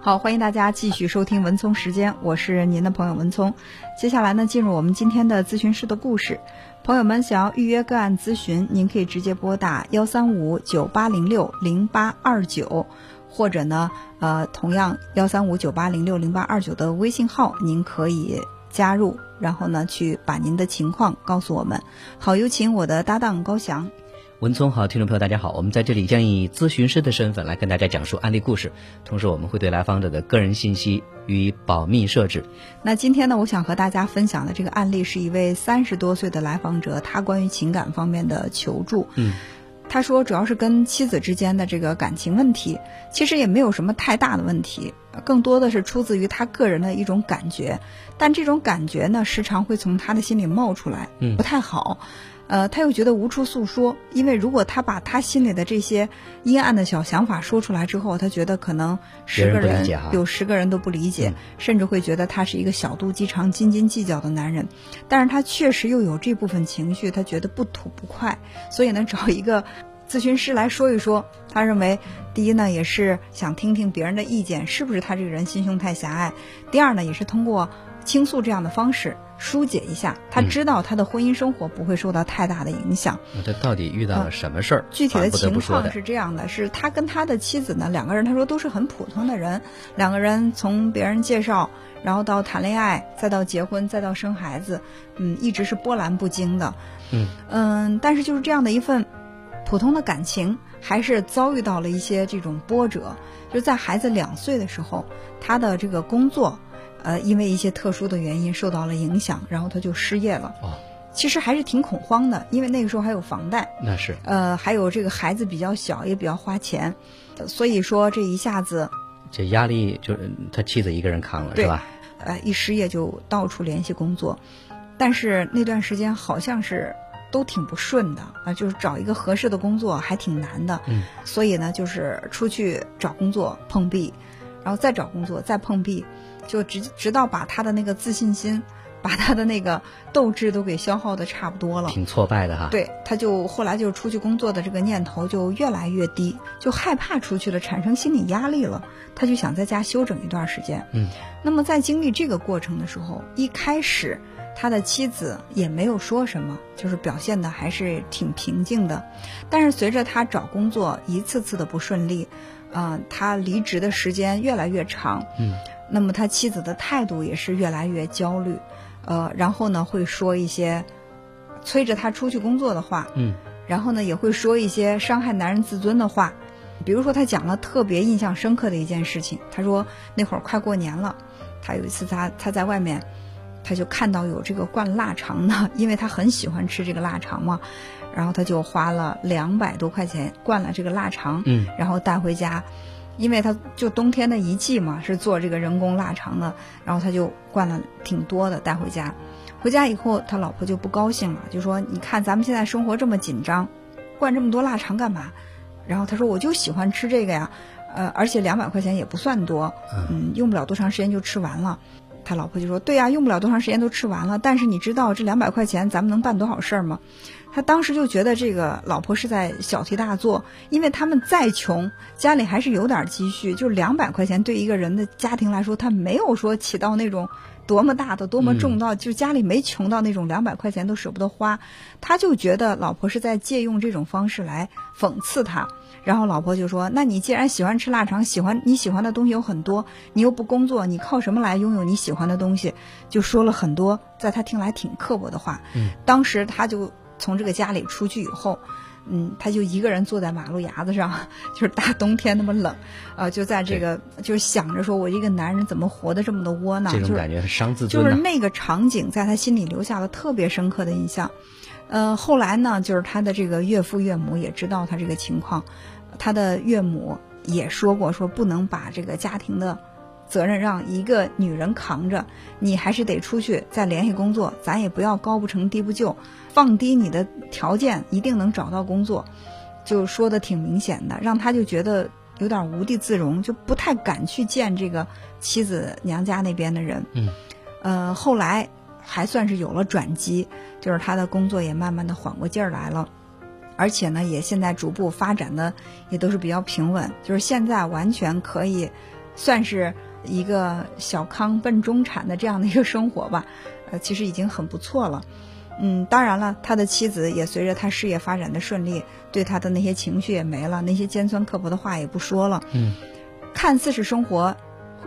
好，欢迎大家继续收听文聪时间，我是您的朋友文聪。接下来呢，进入我们今天的咨询师的故事。朋友们想要预约个案咨询，您可以直接拨打幺三五九八零六零八二九，或者呢，呃，同样幺三五九八零六零八二九的微信号，您可以加入，然后呢，去把您的情况告诉我们。好，有请我的搭档高翔。文聪好，听众朋友大家好，我们在这里将以咨询师的身份来跟大家讲述案例故事，同时我们会对来访者的个人信息予以保密设置。那今天呢，我想和大家分享的这个案例是一位三十多岁的来访者，他关于情感方面的求助。嗯，他说主要是跟妻子之间的这个感情问题，其实也没有什么太大的问题，更多的是出自于他个人的一种感觉，但这种感觉呢，时常会从他的心里冒出来，嗯不太好。呃，他又觉得无处诉说，因为如果他把他心里的这些阴暗的小想法说出来之后，他觉得可能十个人有十个人都不理解，嗯甚至会觉得他是一个小肚鸡肠、斤斤计较的男人。但是他确实又有这部分情绪，他觉得不吐不快，所以呢，找一个咨询师来说一说。他认为，第一呢，也是想听听别人的意见，是不是他这个人心胸太狭隘；第二呢，也是通过倾诉这样的方式疏解一下。他嗯知道他的婚姻生活不会受到太大的影响。那他到底遇到了什么事儿？嗯具体的情况是这样的：是他跟他的妻子呢，两个人他说都是很普通的人，两个人从别人介绍，然后到谈恋爱，再到结婚，再到生孩子，嗯，一直是波澜不惊的。嗯嗯，但是就是这样的一份普通的感情，还是遭遇到了一些这种波折。就在孩子两岁的时候，他的这个工作，呃，因为一些特殊的原因受到了影响，然后他就失业了。哦，其实还是挺恐慌的，因为那个时候还有房贷。那是呃，还有这个孩子比较小，也比较花钱，呃所以说这一下子，这压力就是他妻子一个人扛了，对是吧？呃，一失业就到处联系工作，但是那段时间好像是都挺不顺的啊、就是找一个合适的工作还挺难的，嗯，所以呢，就是出去找工作碰壁，然后再找工作再碰壁，就直直到把他的那个自信心，把他的那个斗志都给消耗的差不多了。挺挫败的哈。，对，他就后来就出去工作的这个念头就越来越低，就害怕出去了，产生心理压力了。他就想在家休整一段时间。嗯，那么在经历这个过程的时候，一开始他的妻子也没有说什么，就是表现的还是挺平静的。但是随着他找工作一次次的不顺利，啊、他离职的时间越来越长，嗯，那么他妻子的态度也是越来越焦虑，呃，然后呢会说一些催着他出去工作的话，嗯，然后呢也会说一些伤害男人自尊的话，比如说他讲了特别印象深刻的一件事情，他说那会儿快过年了，他有一次他他在外面，他就看到有这个灌腊肠的，因为他很喜欢吃这个腊肠嘛，然后他就花了两百多块钱灌了这个腊肠，嗯，然后带回家。因为他就冬天的一季嘛，是做这个人工腊肠的，然后他就灌了挺多的带回家。回家以后，他老婆就不高兴了，就说：“你看咱们现在生活这么紧张，灌这么多腊肠干嘛？”然后他说：“我就喜欢吃这个呀，呃，而且两百块钱也不算多，嗯，用不了多长时间就吃完了。”他老婆就说：“对呀，用不了多长时间都吃完了，但是你知道这两百块钱咱们能办多少事儿吗？”他当时就觉得这个老婆是在小题大做，因为他们再穷，家里还是有点积蓄，就两百块钱对一个人的家庭来说，他没有说起到那种多么大的、多么重到，就家里没穷到那种两百块钱都舍不得花，他就觉得老婆是在借用这种方式来讽刺他。然后老婆就说：“那你既然喜欢吃腊肠，喜欢你喜欢的东西有很多，你又不工作，你靠什么来拥有你喜欢的东西？”就说了很多在他听来挺刻薄的话。嗯，当时他就从这个家里出去以后，嗯，他就一个人坐在马路牙子上，就是大冬天那么冷，呃，就在这个就是想着说，我一个男人怎么活得这么的窝囊？这种就是感觉很伤自就是。那个场景在他心里留下了特别深刻的印象。呃，后来呢，就是他的这个岳父岳母也知道他这个情况，他的岳母也说过，说不能把这个家庭的责任让一个女人扛着，你还是得出去再联系工作，咱也不要高不成低不就，放低你的条件，一定能找到工作，就说的挺明显的，让他就觉得有点无地自容，就不太敢去见这个妻子娘家那边的人。嗯，呃，后来还算是有了转机，就是他的工作也慢慢的缓过劲儿来了。而且呢，也现在逐步发展的也都是比较平稳，就是现在完全可以算是一个小康奔中产的这样的一个生活吧，呃，其实已经很不错了。嗯，当然了，他的妻子也随着他事业发展的顺利，对他的那些情绪也没了，那些尖酸刻薄的话也不说了。嗯，看似是生活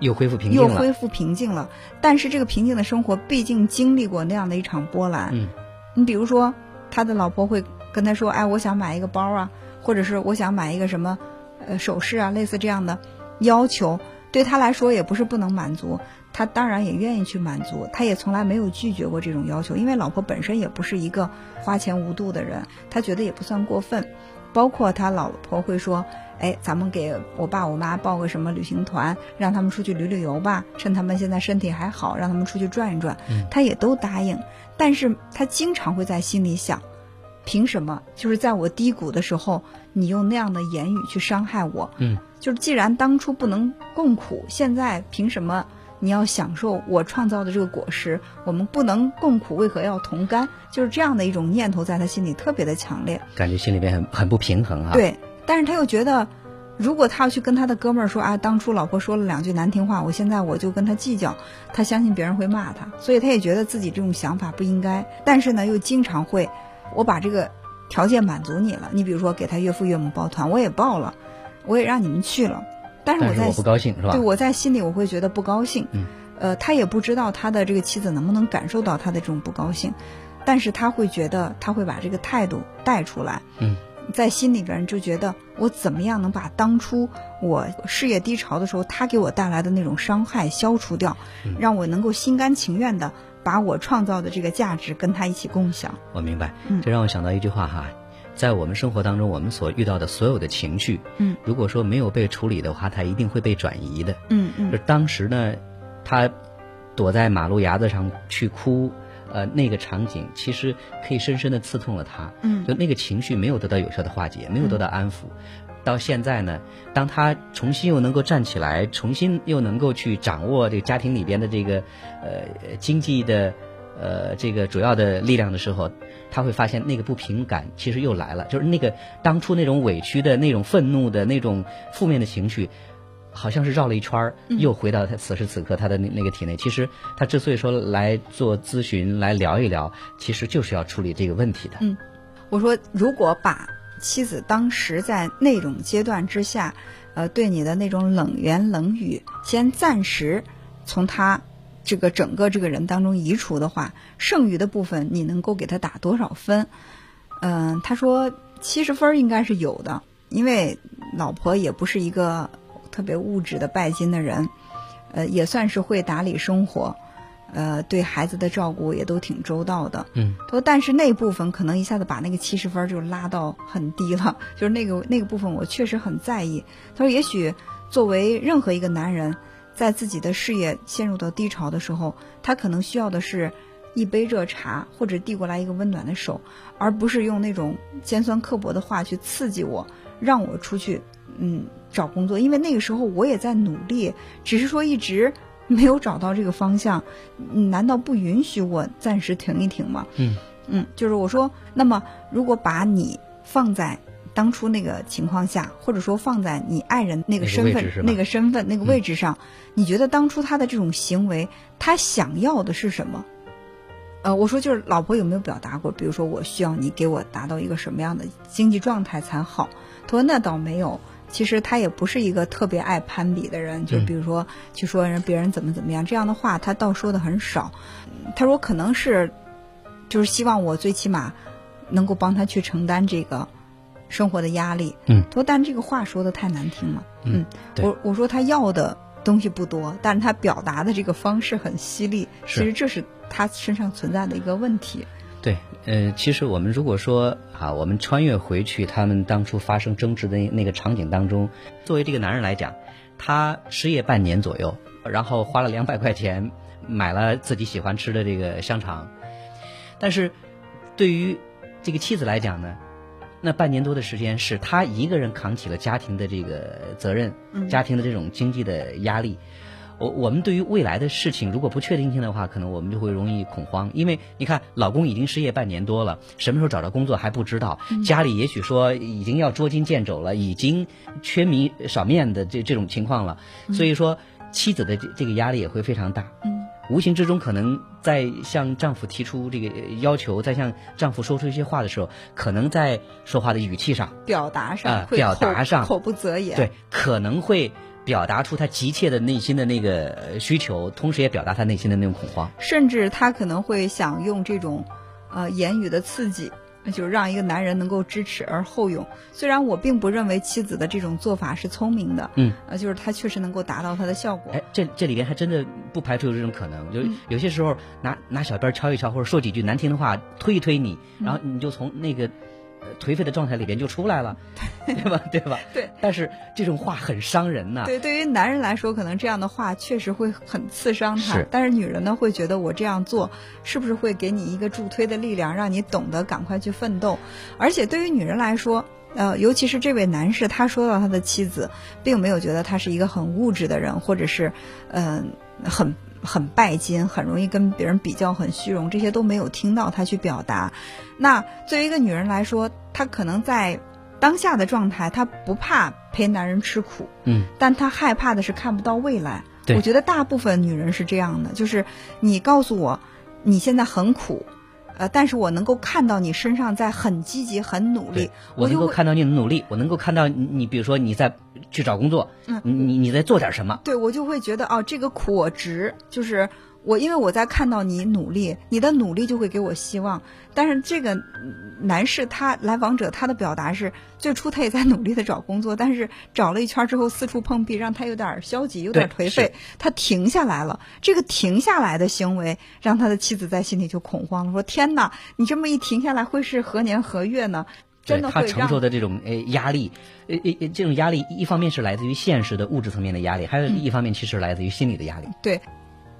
又恢复平静了，又恢复平静了。但是这个平静的生活，毕竟经历过那样的一场波澜。嗯，你比如说，他的老婆会跟他说：“哎，我想买一个包啊，或者是我想买一个什么，呃，首饰啊，类似这样的要求，对他来说也不是不能满足。”他当然也愿意去满足，他也从来没有拒绝过这种要求，因为老婆本身也不是一个花钱无度的人，他觉得也不算过分。包括他老婆会说：“哎，咱们给我爸我妈报个什么旅行团，让他们出去旅旅游吧，趁他们现在身体还好，让他们出去转一转。”他也都答应，但是他经常会在心里想：凭什么？就是在我低谷的时候，你用那样的言语去伤害我？嗯，就是既然当初不能共苦，现在凭什么？你要享受我创造的这个果实，我们不能共苦，为何要同甘？就是这样的一种念头，在他心里特别的强烈，感觉心里边很很不平衡啊。对，但是他又觉得，如果他要去跟他的哥们儿说啊，当初老婆说了两句难听话，我现在我就跟他计较，他相信别人会骂他，所以他也觉得自己这种想法不应该。但是呢，又经常会，我把这个条件满足你了，你比如说给他岳父岳母抱团，我也抱了，我也让你们去了。但是我在不高兴是吧？对，我在心里我会觉得不高兴。嗯，呃，他也不知道他的这个妻子能不能感受到他的这种不高兴，但是他会觉得他会把这个态度带出来。嗯，在心里边就觉得我怎么样能把当初我事业低潮的时候他给我带来的那种伤害消除掉，让我能够心甘情愿的把我创造的这个价值跟他一起共享。我明白，这让我想到一句话哈。在我们生活当中，我们所遇到的所有的情绪，嗯，如果说没有被处理的话，它一定会被转移的，嗯嗯。就当时呢，他躲在马路牙子上去哭，呃，那个场景其实可以深深的刺痛了他，嗯，就那个情绪没有得到有效的化解，没有得到安抚。到现在呢，当他重新又能够站起来，重新又能够去掌握这个家庭里边的这个呃经济的。呃，这个主要的力量的时候，他会发现那个不平感其实又来了，就是那个当初那种委屈的那种愤怒的那种负面的情绪，好像是绕了一圈儿，又回到他此时此刻他的那那个体内。其实他之所以说来做咨询来聊一聊，其实就是要处理这个问题的。嗯，我说如果把妻子当时在那种阶段之下，呃，对你的那种冷言冷语，先暂时从他。这个整个这个人当中移除的话，剩余的部分你能够给他打多少分？嗯，他说七十分应该是有的，因为老婆也不是一个特别物质的拜金的人，呃，也算是会打理生活，呃，对孩子的照顾也都挺周到的。嗯，他说，但是那部分可能一下子把那个七十分就拉到很低了，就是那个那个部分我确实很在意。他说，也许作为任何一个男人。在自己的事业陷入到低潮的时候，他可能需要的是一杯热茶，或者递过来一个温暖的手，而不是用那种尖酸刻薄的话去刺激我，让我出去嗯找工作。因为那个时候我也在努力，只是说一直没有找到这个方向。难道不允许我暂时停一停吗？嗯嗯，就是我说，那么如果把你放在。当初那个情况下，或者说放在你爱人那个身份、那个身份、那个位置上，你觉得当初他的这种行为，他想要的是什么？呃，我说就是老婆有没有表达过？比如说我需要你给我达到一个什么样的经济状态才好？他说那倒没有。其实他也不是一个特别爱攀比的人，就比如说去说人别人怎么怎么样这样的话，他倒说的很少。他说可能是就是希望我最起码能够帮他去承担这个。生活的压力，嗯，说但这个话说的太难听了，嗯，我我说他要的东西不多，但是他表达的这个方式很犀利，其实这是他身上存在的一个问题。对，呃，其实我们如果说啊，我们穿越回去他们当初发生争执的那个场景当中，作为这个男人来讲，他失业半年左右，然后花了两百块钱买了自己喜欢吃的这个香肠，但是对于这个妻子来讲呢？那半年多的时间是他一个人扛起了家庭的这个责任，家庭的这种经济的压力。我我们对于未来的事情，如果不确定性的话，可能我们就会容易恐慌。因为你看，老公已经失业半年多了，什么时候找到工作还不知道，家里也许说已经要捉襟见肘了，已经缺米少面的这这种情况了，所以说妻子的这这个压力也会非常大。嗯无形之中，可能在向丈夫提出这个要求，在向丈夫说出一些话的时候，可能在说话的语气上，表达上啊会表达上口不择言。对，可能会表达出他急切的内心的那个呃需求，同时也表达他内心的那种恐慌。甚至他可能会想用这种，呃，言语的刺激，就是让一个男人能够知耻而后勇。虽然我并不认为妻子的这种做法是聪明的，嗯，呃，就是他确实能够达到他的效果。哎，这这里边还真的不排除有这种可能，就有些时候拿拿小鞭敲一敲，或者说几句难听的话推一推你，然后你就从那个。呃颓废的状态里边就出来了，对吧？对吧？对。但是这种话很伤人呐、对，对于男人来说，可能这样的话确实会很刺伤他。是但是女人呢，会觉得我这样做是不是会给你一个助推的力量，让你懂得赶快去奋斗？而且对于女人来说，呃，尤其是这位男士，他说到他的妻子，并没有觉得他是一个很物质的人，或者是，嗯、很很拜金，很容易跟别人比较，很虚荣，这些都没有听到他去表达。那作为一个女人来说，她可能在当下的状态，她不怕陪男人吃苦，嗯，但她害怕的是看不到未来。我觉得大部分女人是这样的，就是你告诉我你现在很苦，呃，但是我能够看到你身上在很积极、很努力，我能够看到你的努力，我能够看到你，你比如说你在去找工作，嗯你你你在做点什么，对我就会觉得哦，这个苦我值，就是我因为我在看到你努力，你的努力就会给我希望。但是这个嗯男士他来访者他的表达是，最初他也在努力的找工作，但是找了一圈之后四处碰壁，让他有点消极，有点对颓废，他停下来了。这个停下来的行为让他的妻子在心里就恐慌了，说天哪，你这么一停下来会是何年何月呢？真的他会承受的这种呃压力，呃呃呃这种压力一方面是来自于现实的物质层面的压力，还有嗯一方面其实来自于心理的压力。对，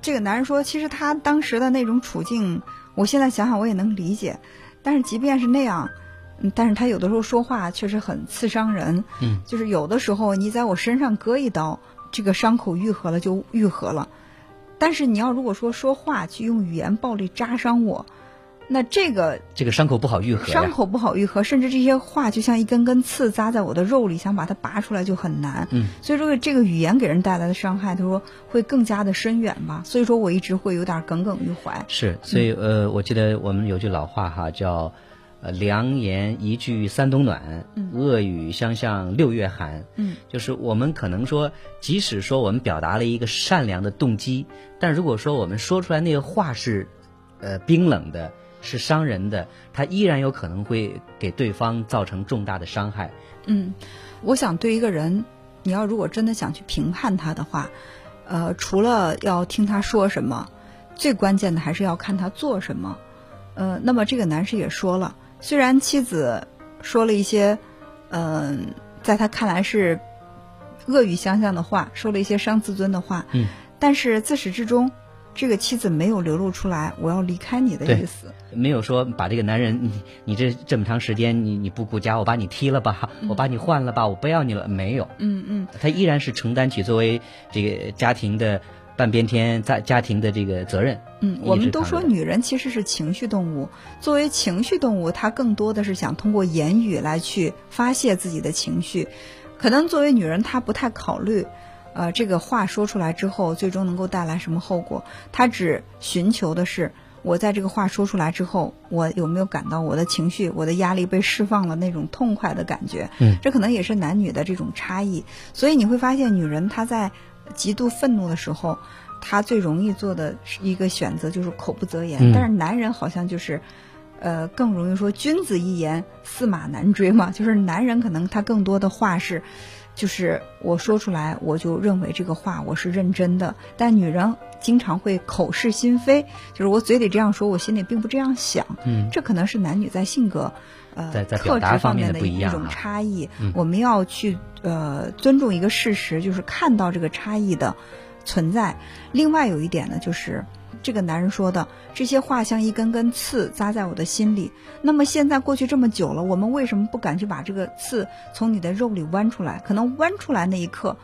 这个男人说，其实他当时的那种处境，我现在想想我也能理解。但是即便是那样，嗯，但是他有的时候说话确实很刺伤人。嗯，就是有的时候你在我身上割一刀，这个伤口愈合了就愈合了。但是你要如果说说话去用语言暴力扎伤我，那这个这个伤口不好愈合。伤口不好愈合，甚至这些话就像一根根刺扎在我的肉里，想把它拔出来就很难。嗯，所以说这个语言给人带来的伤害，他说会更加的深远吧。所以说我一直会有点耿耿于怀。是，所以呃，我记得我们有句老话哈，叫呃“良言一句三冬暖，恶语相向六月寒”。嗯，就是我们可能说，即使说我们表达了一个善良的动机，但如果说我们说出来那个话是呃冰冷的，是伤人的，它依然有可能会给对方造成重大的伤害。嗯，我想对一个人，你要如果真的想去评判他的话，呃，除了要听他说什么，最关键的还是要看他做什么。呃，那么这个男士也说了，虽然妻子说了一些，嗯、在他看来是恶语相向的话，说了一些伤自尊的话，嗯，但是自始至终，这个妻子没有流露出来我要离开你的意思。没有说把这个男人，你你这这么长时间你你不顾家，我把你踢了吧，我把你换了吧，我不要你了，没有，嗯嗯，他依然是承担起作为这个家庭的半边天，在家庭的这个责任。嗯，我们都说女人其实是情绪动物，作为情绪动物，她更多的是想通过言语来去发泄自己的情绪。可能作为女人，她不太考虑，呃，这个话说出来之后，最终能够带来什么后果。他只寻求的是，我在这个话说出来之后，我有没有感到我的情绪、我的压力被释放了那种痛快的感觉。嗯，这可能也是男女的这种差异。所以你会发现，女人她在极度愤怒的时候，她最容易做的一个选择就是口不择言，嗯但是男人好像就是。呃，更容易说君子一言，驷马难追嘛。就是男人可能他更多的话是，就是我说出来，我就认为这个话我是认真的。但女人经常会口是心非，就是我嘴里这样说，我心里并不这样想。嗯，这可能是男女在性格。呃，特质方面的不一一种差异，嗯我们要去呃尊重一个事实，就是看到这个差异的存在。另外有一点呢，就是这个男人说的这些话像一根根刺扎在我的心里。那么现在过去这么久了，我们为什么不敢去把这个刺从你的肉里剜出来？可能剜出来那一刻，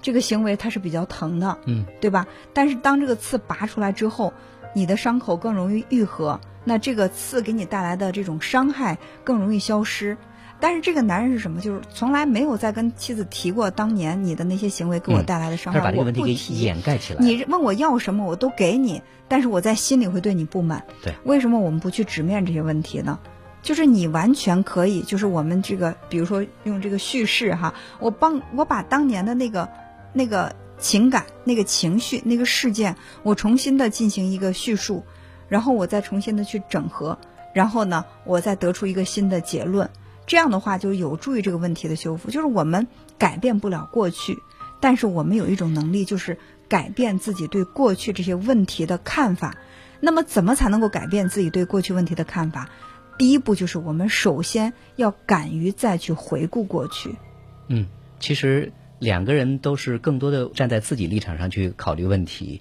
这个行为它是比较疼的，嗯，对吧？但是当这个刺拔出来之后，你的伤口更容易愈合，那这个刺给你带来的这种伤害更容易消失。但是这个男人是什么？就是从来没有再跟妻子提过当年你的那些行为给我带来的伤害，他把这个问题给我不提。掩盖起来。你问我要什么，我都给你，但是我在心里会对你不满。对，为什么我们不去直面这些问题呢？就是你完全可以，就是我们这个，比如说用这个叙事哈，我帮我把当年的那个那个情感、那个情绪、那个事件，我重新的进行一个叙述，然后我再重新的去整合，然后呢，我再得出一个新的结论。这样的话就有助于这个问题的修复。就是我们改变不了过去，但是我们有一种能力，就是改变自己对过去这些问题的看法。那么，怎么才能够改变自己对过去问题的看法？第一步就是我们首先要敢于再去回顾过去。嗯，其实两个人都是更多的站在自己立场上去考虑问题。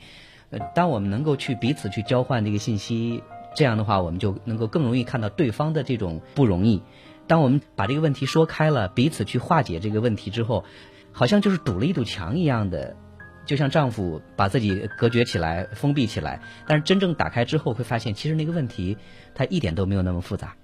呃，当我们能够去彼此去交换这个信息，这样的话，我们就能够更容易看到对方的这种不容易。当我们把这个问题说开了，彼此去化解这个问题之后，好像就是堵了一堵墙一样的，就像丈夫把自己隔绝起来、封闭起来。但是真正打开之后，会发现其实那个问题它一点都没有那么复杂。